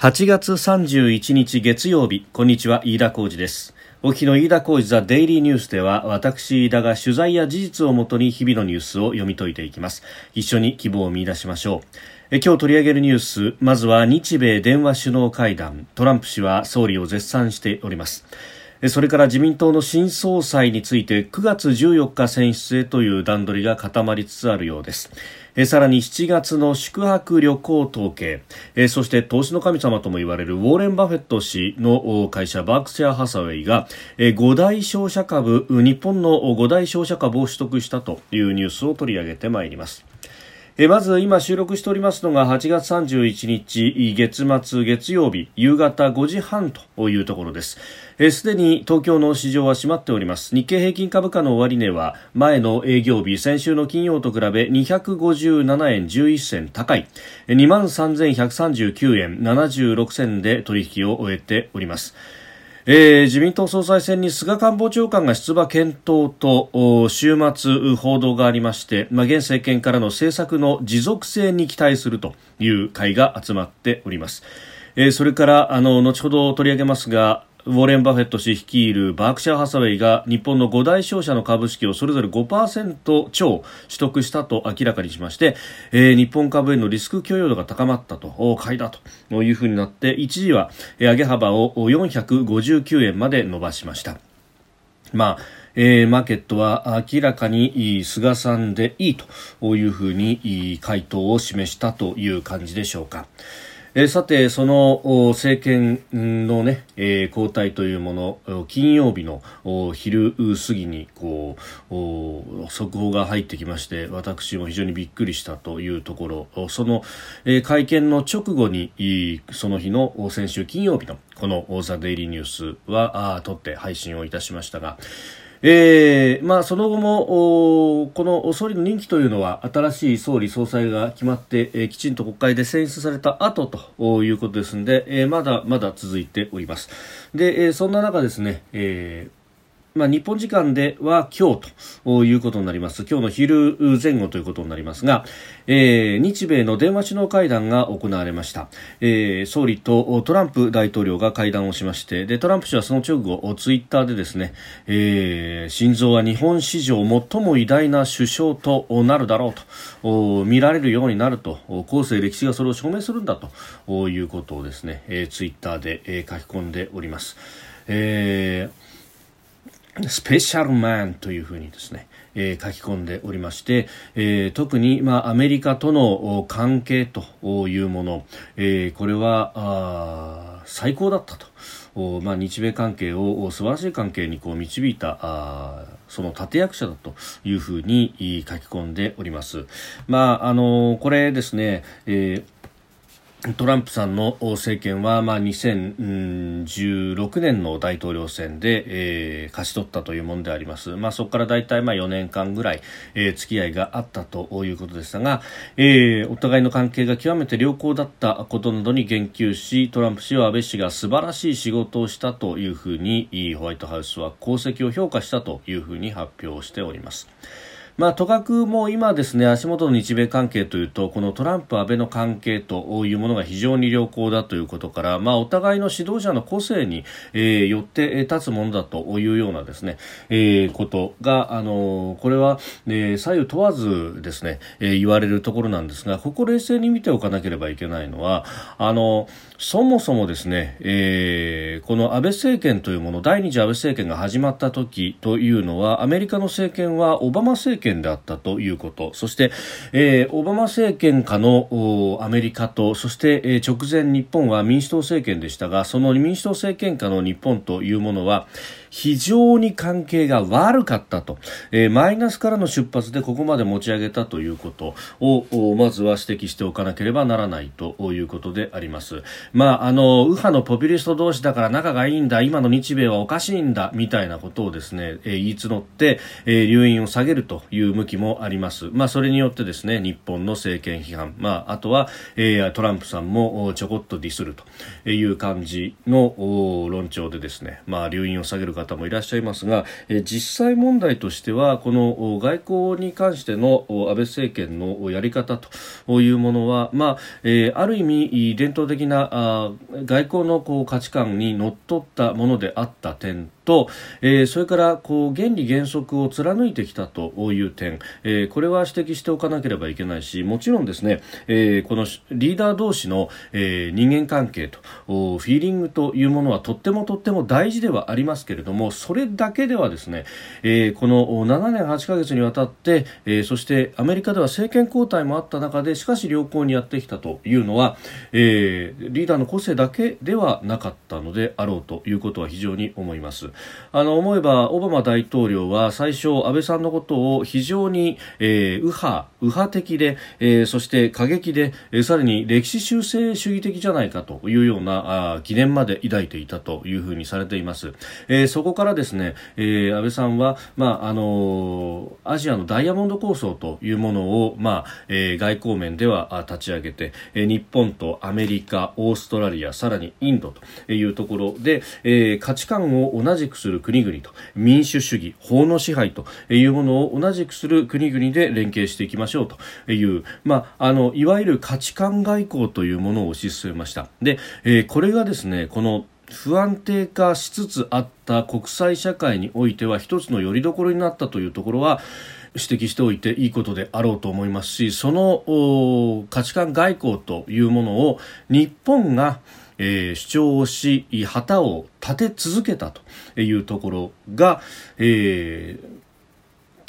8月31日月曜日こんにちは飯田浩二です。お日の飯田浩二ザデイリーニュースでは私飯田が取材や事実をもとに日々のニュースを読み解いていきます。一緒に希望を見出しましょう。今日取り上げるニュースまずは日米電話首脳会談。トランプ氏は総理を絶賛しております。それから自民党の新総裁について9月14日選出へという段取りが固まりつつあるようです。さらに7月の宿泊旅行統計そして投資の神様とも言われるウォーレン・バフェット氏の会社バークシャー・ハサウェイが5大商社株日本の5大商社株を取得したというニュースを取り上げてまいります。えまず今収録しておりますのが8月31日月末月曜日夕方5時半というところです。すでに東京の市場は閉まっております。日経平均株価の終値は前の営業日先週の金曜と比べ257円11銭高い。2万3139円76銭で取引を終えております。えー、自民党総裁選に菅官房長官が出馬検討と週末報道がありまして、まあ、現政権からの政策の持続性に期待するという会が集まっております。えー、それからあの後ほど取り上げますがウォーレン・バフェット氏率いるバークシャー・ハサウェイが日本の5大商社の株式をそれぞれ5%超取得したと明らかにしまして、えー、日本株へのリスク許容度が高まったと買いだというふうになって一時は上げ幅を459円まで伸ばしました。まあえー、マーケットは明らかに菅さんでいいというふうに回答を示したという感じでしょうか。えー、さて、その政権のね、えー、交代というもの、金曜日の昼過ぎにこう速報が入ってきまして、私も非常にびっくりしたというところ、その、えー、会見の直後に、その日の先週金曜日のこのザ・デイリーニュースはあ、撮って配信をいたしましたが、えーまあ、その後もこの総理の任期というのは新しい総理総裁が決まって、えー、きちんと国会で選出された後ということですので、えー、まだまだ続いております。で、えー、そんな中ですね、えーまあ、日本時間では今日ということになります。今日の昼前後ということになりますが、えー、日米の電話首脳会談が行われました。えー、総理とトランプ大統領が会談をしまして、で、トランプ氏はその直後、ツイッターでですね、えー、心臓は日本史上最も偉大な首相となるだろうと、見られるようになると、後世歴史がそれを証明するんだということをですね、えー、ツイッターで、えー、書き込んでおります。えースペシャルマンというふうにですね、えー、書き込んでおりまして、えー、特に、まあ、アメリカとの関係というもの、えー、これは最高だったと。まあ、日米関係を素晴らしい関係にこう導いたあその立役者だというふうに書き込んでおります。まあ、あのこれですね、えートランプさんの政権は、まあ、2016年の大統領選で、えー、勝ち取ったというものであります。まあ、そこから大体まあ4年間ぐらい、えー、付き合いがあったということでしたが、えー、お互いの関係が極めて良好だったことなどに言及し、トランプ氏は安倍氏が素晴らしい仕事をしたというふうに、ホワイトハウスは功績を評価したというふうに発表しております。まあ、とかくもう今ですね、足元の日米関係というと、このトランプ、安倍の関係というものが非常に良好だということから、まあ、お互いの指導者の個性に、えー、よって立つものだというようなですね、えー、ことが、あのこれは、えー、左右問わずですね、えー、言われるところなんですが、ここ冷静に見ておかなければいけないのは、あのそもそもですね、えー、この安倍政権というもの、第二次安倍政権が始まった時というのは、アメリカの政権はオバマ政権であったということ、そして、えー、オバマ政権下のアメリカと、そして、えー、直前日本は民主党政権でしたが、その民主党政権下の日本というものは、非常に関係が悪かったと、えー、マイナスからの出発でここまで持ち上げたということをまずは指摘しておかなければならないということであります。まあ、あの右派のポピュリスト同士だから仲がいいんだ今の日米はおかしいんだみたいなことをですね、えー、言い募って、えー、留飲を下げるという向きもあります。まあ、それによってですね日本の政権批判、まあ、あとは、えー、トランプさんもちょこっとディスるという感じの論調でですね、まあ、留飲を下げる方もいらっしゃいますが、え実際問題としてはこの外交に関しての安倍政権のやり方というものは、まあえある意味伝統的な外交のこう価値観にのっとったものであった点と、えー、それからこう原理原則を貫いてきたという点、えー、これは指摘しておかなければいけないしもちろんですね、えー、このリーダー同士の、え、人間関係とフィーリングというものはとってもとっても大事ではありますけれどもそれだけではですね、え、この7年8ヶ月にわたって、え、そしてアメリカでは政権交代もあった中でしかし良好にやってきたというのは、え、リーダーの個性だけではなかったのであろうということは非常に思います。あの思えばオバマ大統領は最初安倍さんのことを非常に、えー、右派右派的で、えー、そして過激で、えー、さらに歴史修正主義的じゃないかというようなあ疑念まで抱いていたというふうにされています、えー、そこからですね、えー、安倍さんは、まああのアジアのダイヤモンド構想というものを、まあえー、外交面では立ち上げて、えー、日本とアメリカオーストラリアさらにインドというところで、えー、価値観を同じくする国々と民主主義法の支配というものを同じくする国々で連携していきましょうという、まあ、あのいわゆる価値観外交というものを推し進めました。で、えー、これがですねこの不安定化しつつあった国際社会においては一つの拠り所になったというところは指摘しておいていいことであろうと思いますしその価値観外交というものを日本がえー、主張をし旗を立て続けたというところが、えー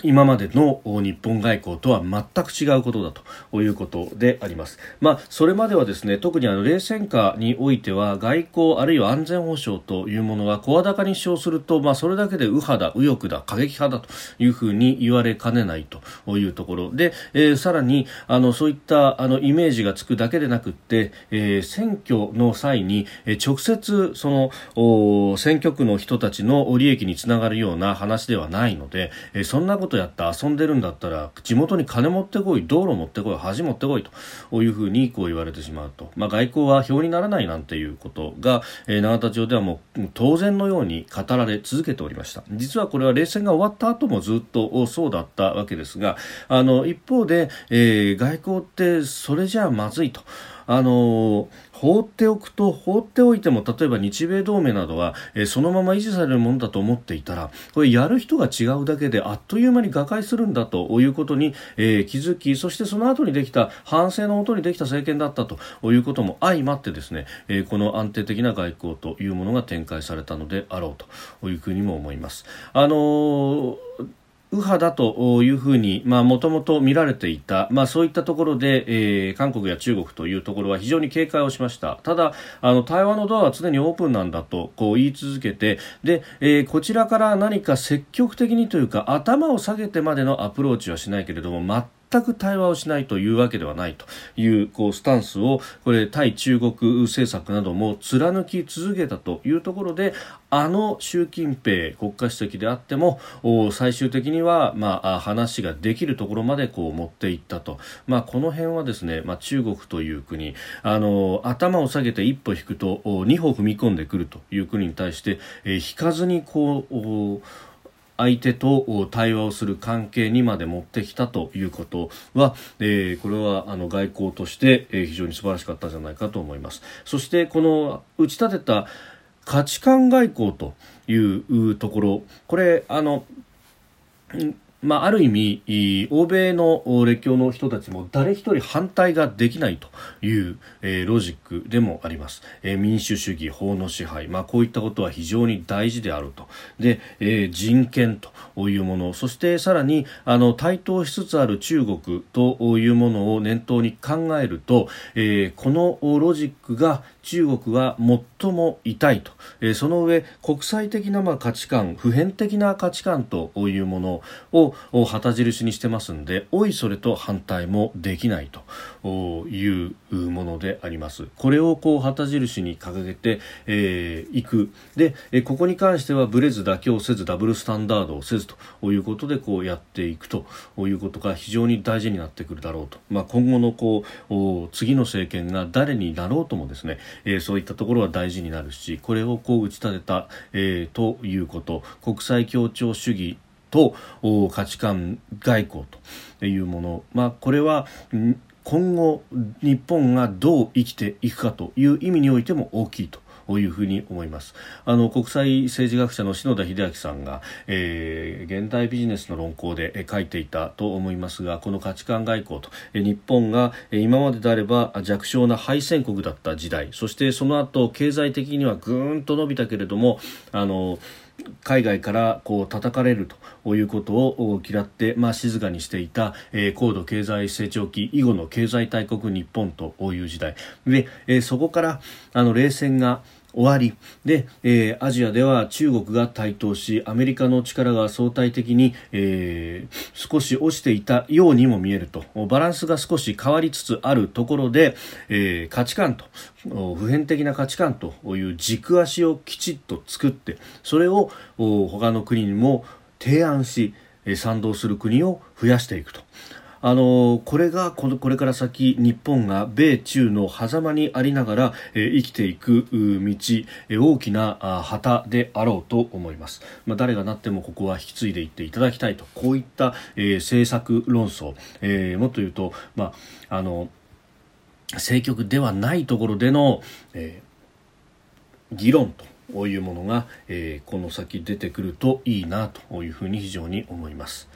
今までの日本外交とは全く違うことだということであります。まあ、それまではですね、特にあの冷戦下においては外交あるいは安全保障というものが声高に主張すると、まあ、それだけで右派だ、右翼だ、過激派だというふうに言われかねないとというところ。で、えー、さらにあのそういったあのイメージがつくだけでなくって、えー、選挙の際に、えー、直接そのお選挙区の人たちの利益につながるような話ではないので、えー、そんなことやって遊んでるんだったら地元に金持ってこい道路持ってこい恥持ってこいというふうにこう言われてしまうと、まあ、外交は表にならないなんていうことが、えー、永田町ではもう当然のように語られ続けておりました。実はこれは冷戦が終わった後もずっとそうだったわけですがあの一方で、えー、外交ってそれじゃまずいと。あの放っておくと放っておいても例えば日米同盟などは、え、そのまま維持されるものだと思っていたらこれやる人が違うだけであっという間に瓦解するんだということに、えー、気づきそしてその後にできた反省のもとにできた政権だったということも相まってですね、えー、この安定的な外交というものが展開されたのであろうというふうにも思います。あのー右派だというふうにもともと見られていた、まあ、そういったところで、えー、韓国や中国というところは非常に警戒をしました。ただあの対話のドアは常にオープンなんだとこう言い続けてで、えー、こちらから何か積極的にというか頭を下げてまでのアプローチはしないけれども全全く対話をしないというわけではないというこうスタンスをこれ対中国政策なども貫き続けたというところであの習近平国家主席であっても最終的には、まあ、話ができるところまでこう持っていったと、まあ、この辺はですね、まあ、中国という国あの頭を下げて一歩引くと二歩踏み込んでくるという国に対して、えー、引かずにこう相手と対話をする関係にまで持ってきたということは、えー、これはあの外交として、え非常に素晴らしかったんじゃないかと思います。そしてこの打ち立てた価値観外交というところこれあのまあ、ある意味、欧米の列強の人たちも誰一人反対ができないという、えー、ロジックでもあります、えー、民主主義、法の支配、まあ、こういったことは非常に大事であると。で、えー、人権というもの、そしてさらに、あの、台頭しつつある中国というものを念頭に考えると、えー、このロジックが中国は最も痛いと、え、その上国際的なま価値観普遍的な価値観というものをを旗印にしてますんでおいそれと反対もできないと。いうものであります。これをこう旗印に掲げてい、えー、く。でここに関してはブレず妥協せずダブルスタンダードをせずということでこうやっていくということが非常に大事になってくるだろうと、まあ、今後のこう次の政権が誰になろうともですね、えー、そういったところは大事になるしこれをこう打ち立てた、えー、ということ。国際協調主義と価値観外交というもの、まあ、これは今後日本がどう生きていくかという意味においても大きいというふうに思います。あの国際政治学者の篠田秀明さんが、えー、現代ビジネスの論考で書いていたと思いますがこの価値観外交と日本が今までであれば弱小な敗戦国だった時代そしてその後経済的にはぐーんと伸びたけれどもあの海外からこう叩かれるということを嫌って、まあ、静かにしていた、えー、高度経済成長期以後の経済大国日本という時代。で、えー、そこからあの冷戦が終わりで、えー、アジアでは中国が台頭しアメリカの力が相対的に、えー、少し落ちていたようにも見えるとバランスが少し変わりつつあるところで、えー、価値観と普遍的な価値観という軸足をきちっと作ってそれを他の国にも提案し賛同する国を増やしていくと。あのこれがこのこれから先日本が米中の狭間にありながら、えー、生きていく道、え大きな旗であろうと思います、まあ、誰がなってもここは引き継いでいっていただきたいと。こういった、えー、政策論争、えー、もっと言うと、まあ、あの政局ではないところでの、えー、議論というものが、えー、この先出てくるといいなというふうに非常に思います。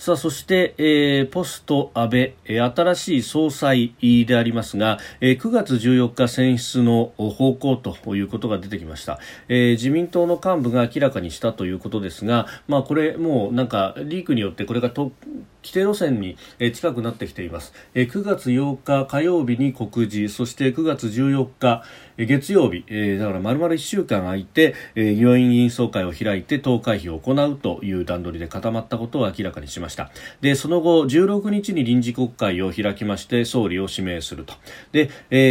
さあそして、えー、ポスト安倍、え、新しい総裁でありますが、え、9月14日選出の方向ということが出てきました、えー、自民党の幹部が明らかにしたということですが、まあ、これもうなんかリークによってこれがと規定路線に近くなってきています。9月8日火曜日に告示そして9月14日月曜日だから丸々1週間空いて両院議員総会を開いて投開票を行うという段取りで固まったことを明らかにしました。でその後16日に臨時国会を開きまして総理を指名すると。で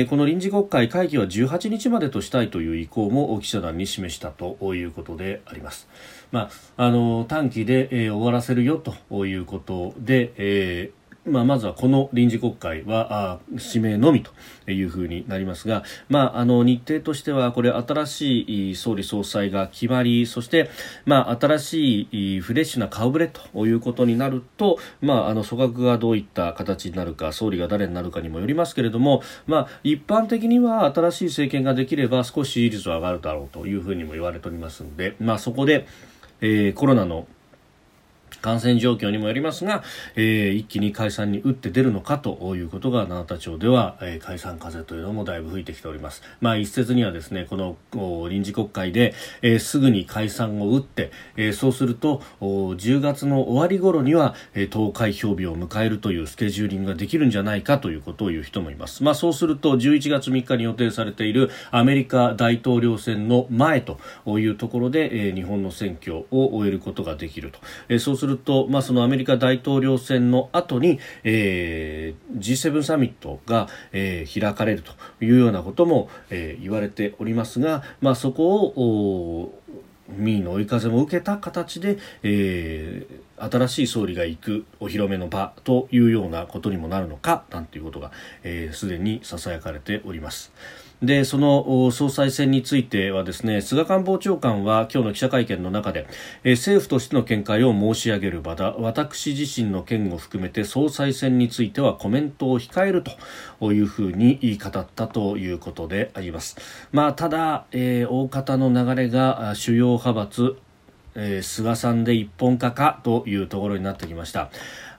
この臨時国会会期は18日までとしたいという意向も記者団に示したということであります。まあ、あの短期で、え、終わらせるよということで、えーまあ、まずはこの臨時国会はあ指名のみというふうになりますが、まあ、あの日程としてはこれ新しい総理総裁が決まりそして、まあ、新しいフレッシュな顔ぶれということになると、まあ、あの組閣がどういった形になるか総理が誰になるかにもよりますけれども、まあ、一般的には新しい政権ができれば少し支持率は上がるだろうというふうにも言われておりますので、まあ、そこで、えー、コロナの感染状況にもよりますが、えー、一気に解散に打って出るのかということが永田町では、えー、解散風というのもだいぶ吹いてきております。まあ一説にはですね、この臨時国会で、えー、すぐに解散を打って、えー、そうすると10月の終わり頃には、えー、投開票日を迎えるというスケジューリングができるんじゃないかということを言う人もいます。まあそうすると11月3日に予定されているアメリカ大統領選の前というところで、えー、日本の選挙を終えることができると。えー、そうすると、まあ、そのアメリカ大統領選の後に、えー、G7 サミットが、えー、開かれるというようなことも、えー、言われておりますが、まあ、そこを民意の追い風も受けた形で、えー、新しい総理が行くお披露目の場というようなことにもなるのかなんていうことがすで、えー、にささやかれております。でその総裁選についてはですね菅官房長官は今日の記者会見の中で、え政府としての見解を申し上げる場だ私自身の件を含めて総裁選についてはコメントを控えるというふうに語ったということであります。まあ、ただ、えー、大方の流れが主要派閥えー、菅さんで一本化かというところになってきました。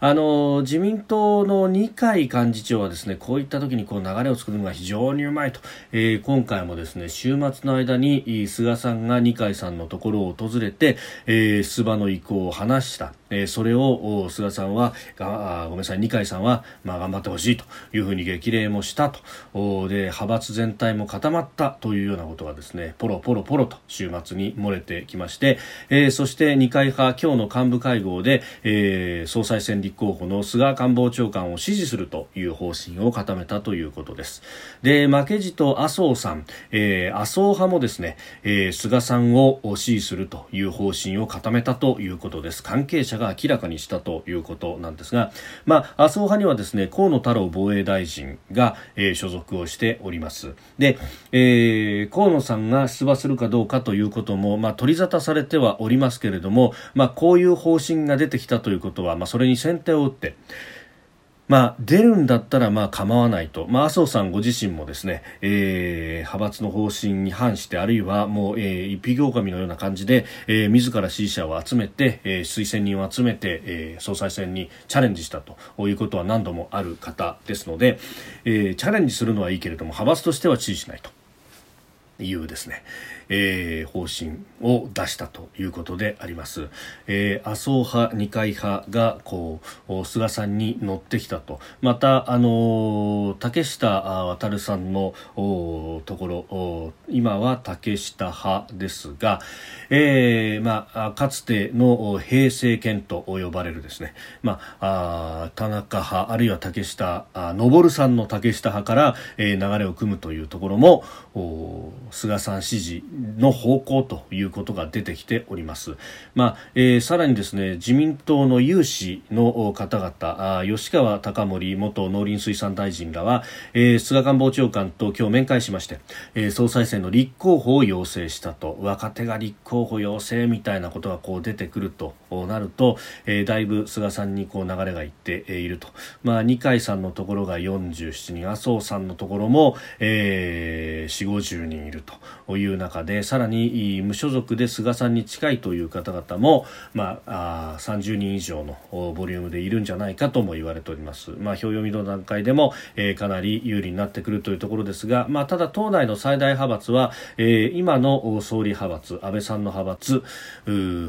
あの自民党の二階幹事長はですねこういった時にこう流れを作るのが非常にうまいと、えー、今回もですね週末の間に菅さんが二階さんのところを訪れて、えー、出馬の意向を話した。えー、それを菅さんはあごめんなさい二階さんは、まあ、頑張ってほしいというふうに激励もしたとで派閥全体も固まったというようなことがですねポロポロポロと週末に漏れてきまして、えー、そして二階派今日の幹部会合で、えー、総裁選立候補の菅官房長官を支持するという方針を固めたということです。で負けじと麻生さん、えー、麻生派もですね、えー、菅さんを支持するという方針を固めたということです。関係者が明らかにしたということなんですが、まあ、麻生派にはですね河野太郎防衛大臣が、えー、所属をしております。で、えー、河野さんが出馬するかどうかということも、まあ、取り沙汰されてはおりますけれども、まあ、こういう方針が出てきたということは、まあ、それに先手を打ってまあ、出るんだったらまあ構わないと、まあ、麻生さんご自身もですね、えー、派閥の方針に反してあるいはもう、えー、一匹狼のような感じで、えー、自ら支持者を集めて、えー、推薦人を集めて、えー、総裁選にチャレンジしたと。いうことは何度もある方ですので、えー、チャレンジするのはいいけれども派閥としては支持しないと。いうですね、えー、方針を出したということであります、えー、麻生派二階派がこう菅さんに乗ってきたと。またあの竹下渉さんのところ今は竹下派ですが、えーまあ、かつての平成権と呼ばれるですね、まあ、あ田中派あるいは竹下昇さんの竹下派から、えー、流れを組むというところも菅さん支持の方向ということが出てきております。まあえー、さらにですね自民党の有志の方々あ吉川貴盛元農林水産大臣らは、えー、菅官房長官と今日面会しまして、えー、総裁選の立候補を要請したと若手が立候補要請みたいなことがこう出てくるとなると、えー、だいぶ菅さんにこう流れがいっていると、まあ、二階さんのところが47人麻生さんのところも、えー、4 5 0人いるという中ででさらに無所属で菅さんに近いという方々も、まあ、あ30人以上のボリュームでいるんじゃないかとも言われております、まあ、票読みの段階でも、えー、かなり有利になってくるというところですが、まあ、ただ党内の最大派閥は、えー、今の総理派閥安倍さんの派閥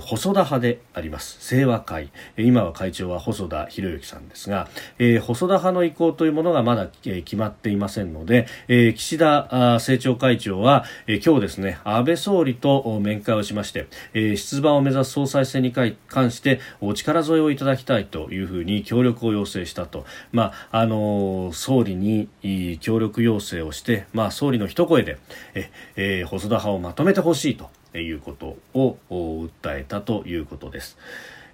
細田派であります。清和会。今は会長は細田博之さんですが、えー、細田派の意向というものがまだ、えー、決まっていませんので、えー、岸田政調会長は、えー、今日ですね安倍総理と面会をしまして、えー、出馬を目指す総裁選に関してお力添えをいただきたいというふうに協力を要請したと、まああのー、総理に協力要請をして、まあ、総理の一声でえ、えー、細田派をまとめてほしいということを訴えたということです。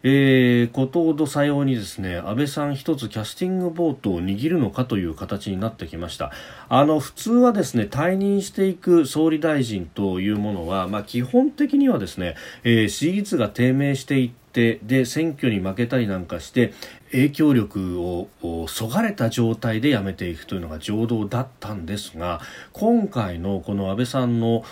えー、ことさようにですね安倍さん一つキャスティングボートを握るのかという形になってきました。あの普通はですね退任していく総理大臣というものは、まあ、基本的にはですね、えー、支持率が低迷していってで選挙に負けたりなんかして影響力をそがれた状態で辞めていくというのが常道だったんですが今回のこの安倍さんの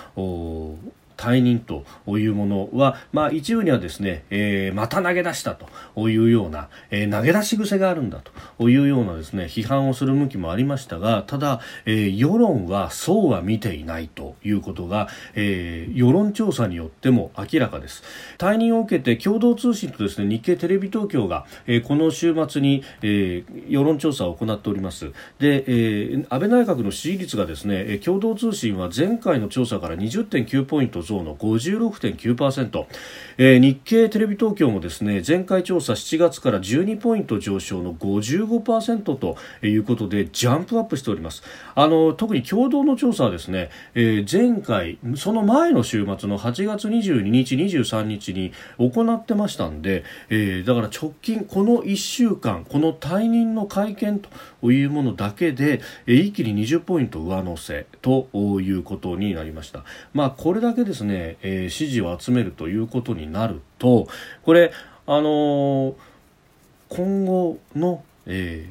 退任というものは、まあ、一部にはですね、えー、また投げ出したというような、えー、投げ出し癖があるんだというようなですね批判をする向きもありましたがただ、えー、世論はそうは見ていないということが、えー、世論調査によっても明らかです。退任を受けて共同通信とですね日経テレビ東京が、えー、この週末に、えー、世論調査を行っております。で、えー、安倍内閣の支持率がですね共同通信は前回の調査から20.9ポイント増の56.9%、えー、日経テレビ東京もですね前回調査7月から12ポイント上昇の55%ということでジャンプアップしております。あの特に共同の調査はですね、えー、前回その前の週末の8月22日23日に行ってましたんで、えー、だから直近この1週間この退任の会見というものだけで、えー、一気に20ポイント上乗せということになりました。まあこれだけですね、えー、支持を集めるということになるとこれあのー、今後の、え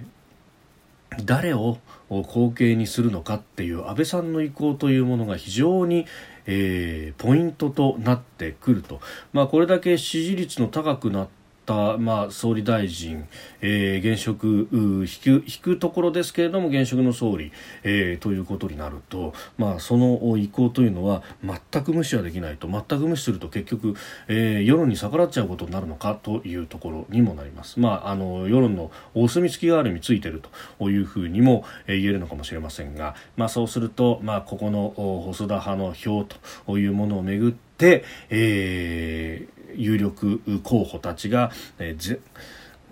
ー、誰を後継にするのかっていう安倍さんの意向というものが非常に、えー、ポイントとなってくると、まあ、これだけ支持率の高くなってた、まあ、総理大臣、えー、現職引く引くところですけれども現職の総理、えー、ということになると、まあ、その意向というのは全く無視はできないと全く無視すると結局、えー、世論に逆らっちゃうことになるのかというところにもなります。まあ、あの世論のお墨付きがある意味ついているというふうにも、え、言えるのかもしれませんが、まあ、そうすると、まあ、ここの細田派の票というものをめぐって、えー、有力候補たちが、えー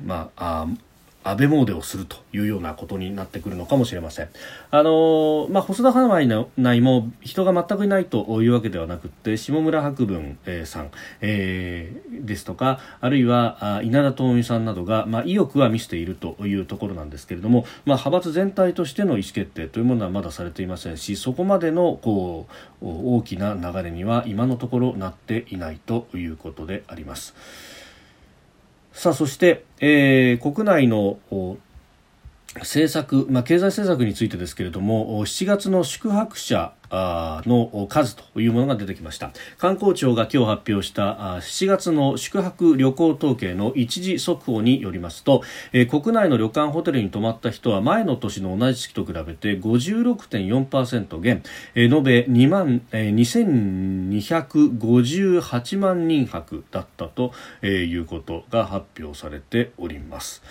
まあ、あ安倍詣をするというようなことになってくるのかもしれません。あのまあ、細田派内も人が全くいないというわけではなくて下村博文、えー、さん、えー、ですとかあるいは稲田朋美さんなどが、まあ、意欲は見せているというところなんですけれども、まあ、派閥全体としての意思決定というものはまだされていませんしそこまでのこう大きな流れには今のところなっていないということであります。さあそして、えー、国内の政策、まあ、経済政策についてですけれども7月の宿泊者の数というものが出てきました観光庁が今日発表した7月の宿泊旅行統計の一時速報によりますと、国内の旅館ホテルに泊まった人は前の年の同じ月と比べて56.4%減、延べ2万、2258万人泊だったということが発表されております。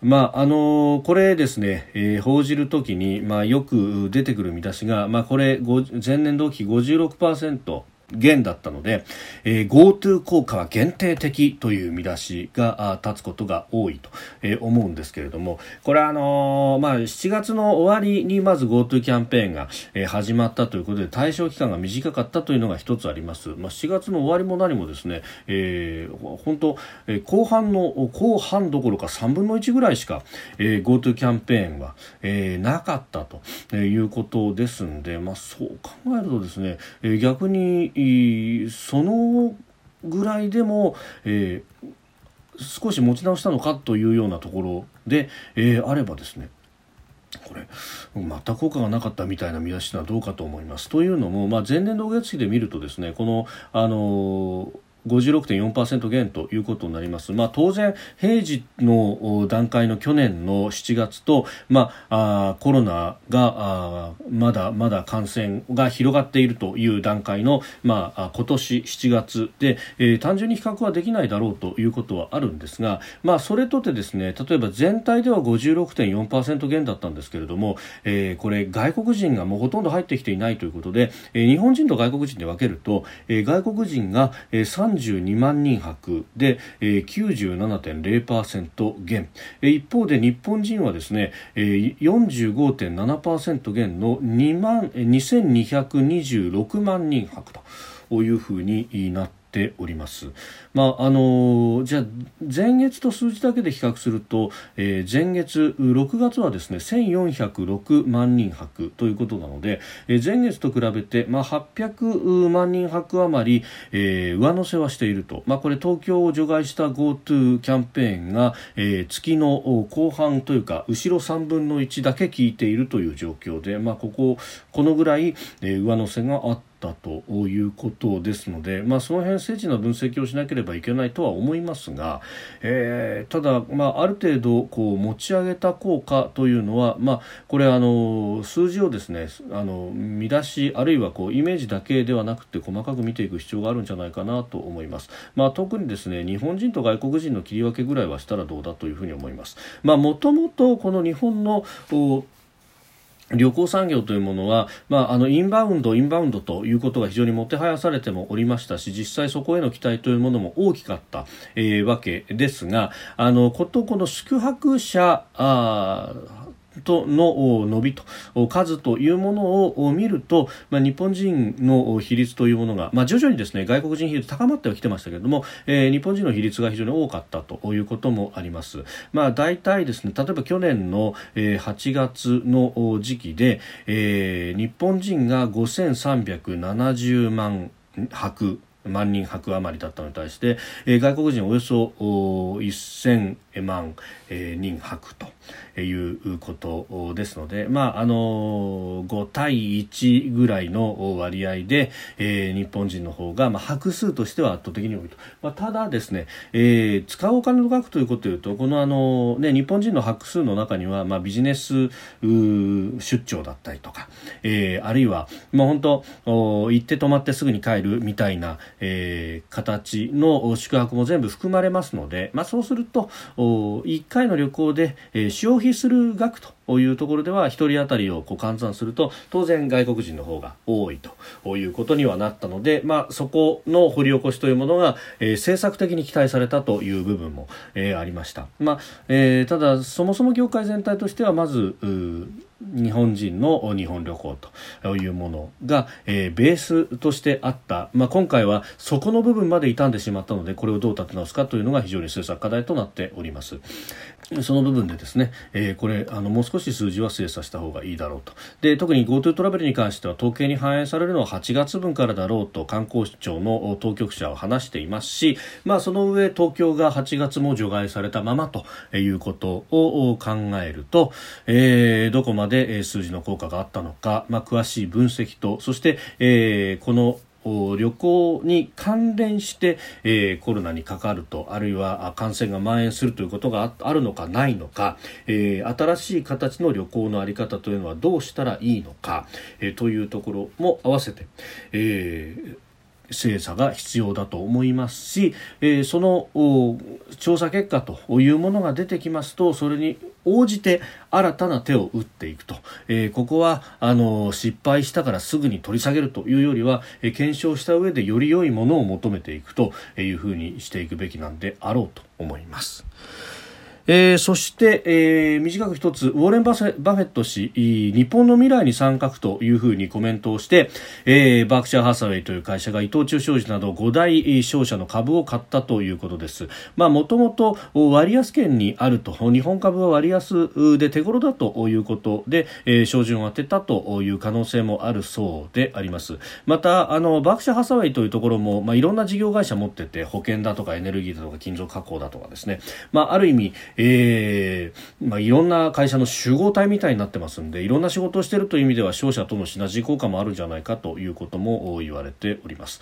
まああのこれですね、えー、報じるときに、まあ、よく出てくる見出しが、まあ、これ前年同期56%減だったので、えー、GoTo 効果は限定的という見出しが立つことが多いと、えー、思うんですけれどもこれはあのー、まあ、7月の終わりにまず GoTo キャンペーンが、えー、始まったということで対象期間が短かったというのが一つあります、まあ、7月の終わりも何もですね、えー、本当、えー、後半の後半どころか3分の1ぐらいしか、えー、GoTo キャンペーンは、えー、なかったということですんで、まあ、そう考えるとですね、えー、逆にそのぐらいでも、えー、少し持ち直したのかというようなところで、えー、あればですねこれ全く効果がなかったみたいな見出しはどうかと思います。というのも、まあ、前年同月比で見るとですねこの、あのー56.4%減ということになります。まあ、当然、平時の段階の去年の7月と、まあ、あコロナがあまだまだ感染が広がっているという段階の、まあ、今年7月で、えー、単純に比較はできないだろうということはあるんですが、まあ、それとてですね例えば全体では56.4%減だったんですけれども、えー、これ外国人がもうほとんど入ってきていないということで、えー、日本人と外国人で分けると、えー、外国人が、えー、32万人泊。で、えー、97.0%減、えー、一方で日本人はですね、えー、45.7%減の2万2226万人泊というふうになってております。まああのじゃあ前月と数字だけで比較すると、えー、前月6月はですね1406万人泊ということなので、えー、前月と比べてまあ800万人泊余り、えー、上乗せはしていると。まあこれ東京を除外した GoTo キャンペーンが、えー、月の後半というか後ろ3分の1だけ効いているという状況で、まあこここのぐらい、えー、上乗せがあってったということですので、まあ、その辺政治の分析をしなければいけないとは思いますが、えー、ただ、まあ、ある程度こう持ち上げた効果というのは、まあ、これあの数字をですねあの見出しあるいはこうイメージだけではなくて細かく見ていく必要があるんじゃないかなと思います、まあ、特にですね日本人と外国人の切り分けぐらいはしたらどうだというふうに思います。まあ、もともとこの日本の旅行産業というものは、まあ、あのインバウンド、インバウンドということが非常にもてはやされてもおりましたし実際そこへの期待というものも大きかった、えー、わけですがあのことこの宿泊者あとの伸びと数というものを見ると、まあ、日本人の比率というものが、まあ、徐々にですね外国人比率高まってはきてましたけれども、えー、日本人の比率が非常に多かったということもあります。まあ、大体ですね例えば去年の、えー、8月の時期で、えー、日本人が5370万泊万人泊余りだったのに対して、えー、外国人およそ1000、万、え、人泊と。いうことですので、まあ、あの5対1ぐらいの割合で、えー、日本人の方が、まあ、白数としては圧倒的に多いと、まあ、ただですね、えー、使うお金の額ということでいうとこのあの、ね、日本人の白数の中には、まあ、ビジネス出張だったりとか、えー、あるいは、まあ、本当行って泊まってすぐに帰るみたいな、えー、形の宿泊も全部含まれますので、まあ、そうすると1回の旅行で、え、消費する額というところでは1人当たりをこう換算すると当然外国人の方が多いということにはなったので、まあ、そこの掘り起こしというものが、え、政策的に期待されたという部分も、え、ありました、まあえ、ただそもそも業界全体としてはまず日本人の日本旅行というものが、えー、ベースとしてあった、まあ、今回はそこの部分まで傷んでしまったのでこれをどう立て直すかというのが非常に政策課題となっております。その部分でですね、えー、これあのもう少し数字は精査した方がいいだろうと。で特に GoTo トラベルに関しては統計に反映されるのは8月分からだろうと観光庁の当局者は話していますし、まあ、その上東京が8月も除外されたままということを考えると、えー、どこまで数字の効果があったのか、まあ、詳しい分析とそして、えー、この旅行に関連して、えー、コロナにかかるとあるいは感染が蔓延するということがあるのかないのか、えー、新しい形の旅行の在り方というのはどうしたらいいのか、えー、というところも合わせて、えー精査が必要だと思いますし、えー、その調査結果というものが出てきますとそれに応じて新たな手を打っていくと、えー、ここはあの失敗したからすぐに取り下げるというよりは、えー、検証した上でより良いものを求めていくというふうにしていくべきなんであろうと思います。えー、そして、えー、短く一つウォーレンバ・バフェット氏日本の未来に参画というふうにコメントをして、えー、バークシャー・ハサウェイという会社が伊藤忠商事など5大商社の株を買ったということです。まあもともと割安圏にあると。日本株は割安で手頃だということで、えー、照準を当てたという可能性もあるそうであります。またあのバークシャー・ハサウェイというところも、まあ、いろんな事業会社持ってて保険だとかエネルギーだとか金属加工だとかですね、まあ、ある意味えーまあ、いろんな会社の集合体みたいになってますんでいろんな仕事をしているという意味では商社とのシナジー効果もあるんじゃないかということも言われております。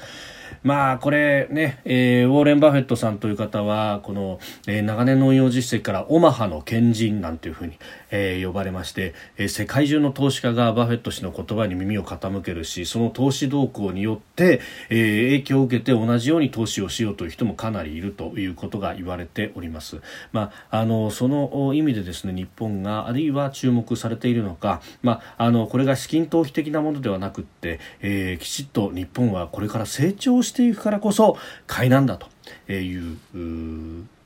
まあこれね、えー、ウォーレン・バフェットさんという方はこの、えー、長年の運用実績からオマハの賢人なんていうふうに、えー、呼ばれまして、えー、世界中の投資家がバフェット氏の言葉に耳を傾けるしその投資動向によって、えー、影響を受けて同じように投資をしようという人もかなりいるということが言われております。まあ、あのその意味でですね日本があるいは注目されているのか、まあ、あのこれが資金逃避的なものではなくって、えー、きちっと日本はこれから成長長していくからこそ買いなんだという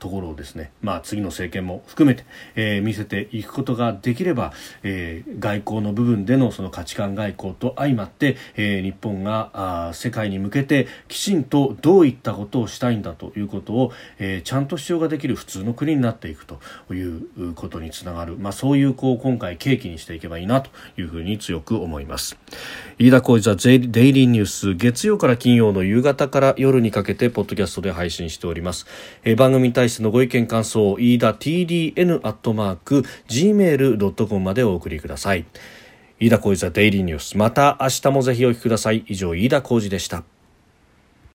ところをですね、まあ、次の政権も含めて、えー、見せていくことができれば、えー、外交の部分でのその価値観外交と相まって、えー、日本があ世界に向けてきちんとどういったことをしたいんだということを、えー、ちゃんと主張ができる普通の国になっていくということにつながる、まあ、そういうこう今回契機にしていけばいいなというふうに強く思います。飯田浩司ザ・デイリーニュース月曜から金曜の夕方から夜にかけてポッドキャストで配信しております、えー、番組に対してのご意見感想飯田 TDN アットマーク gmail.com までお送りください。飯田浩司ザデイリーニュース。また明日もぜひお聞きください。以上飯田浩司でした。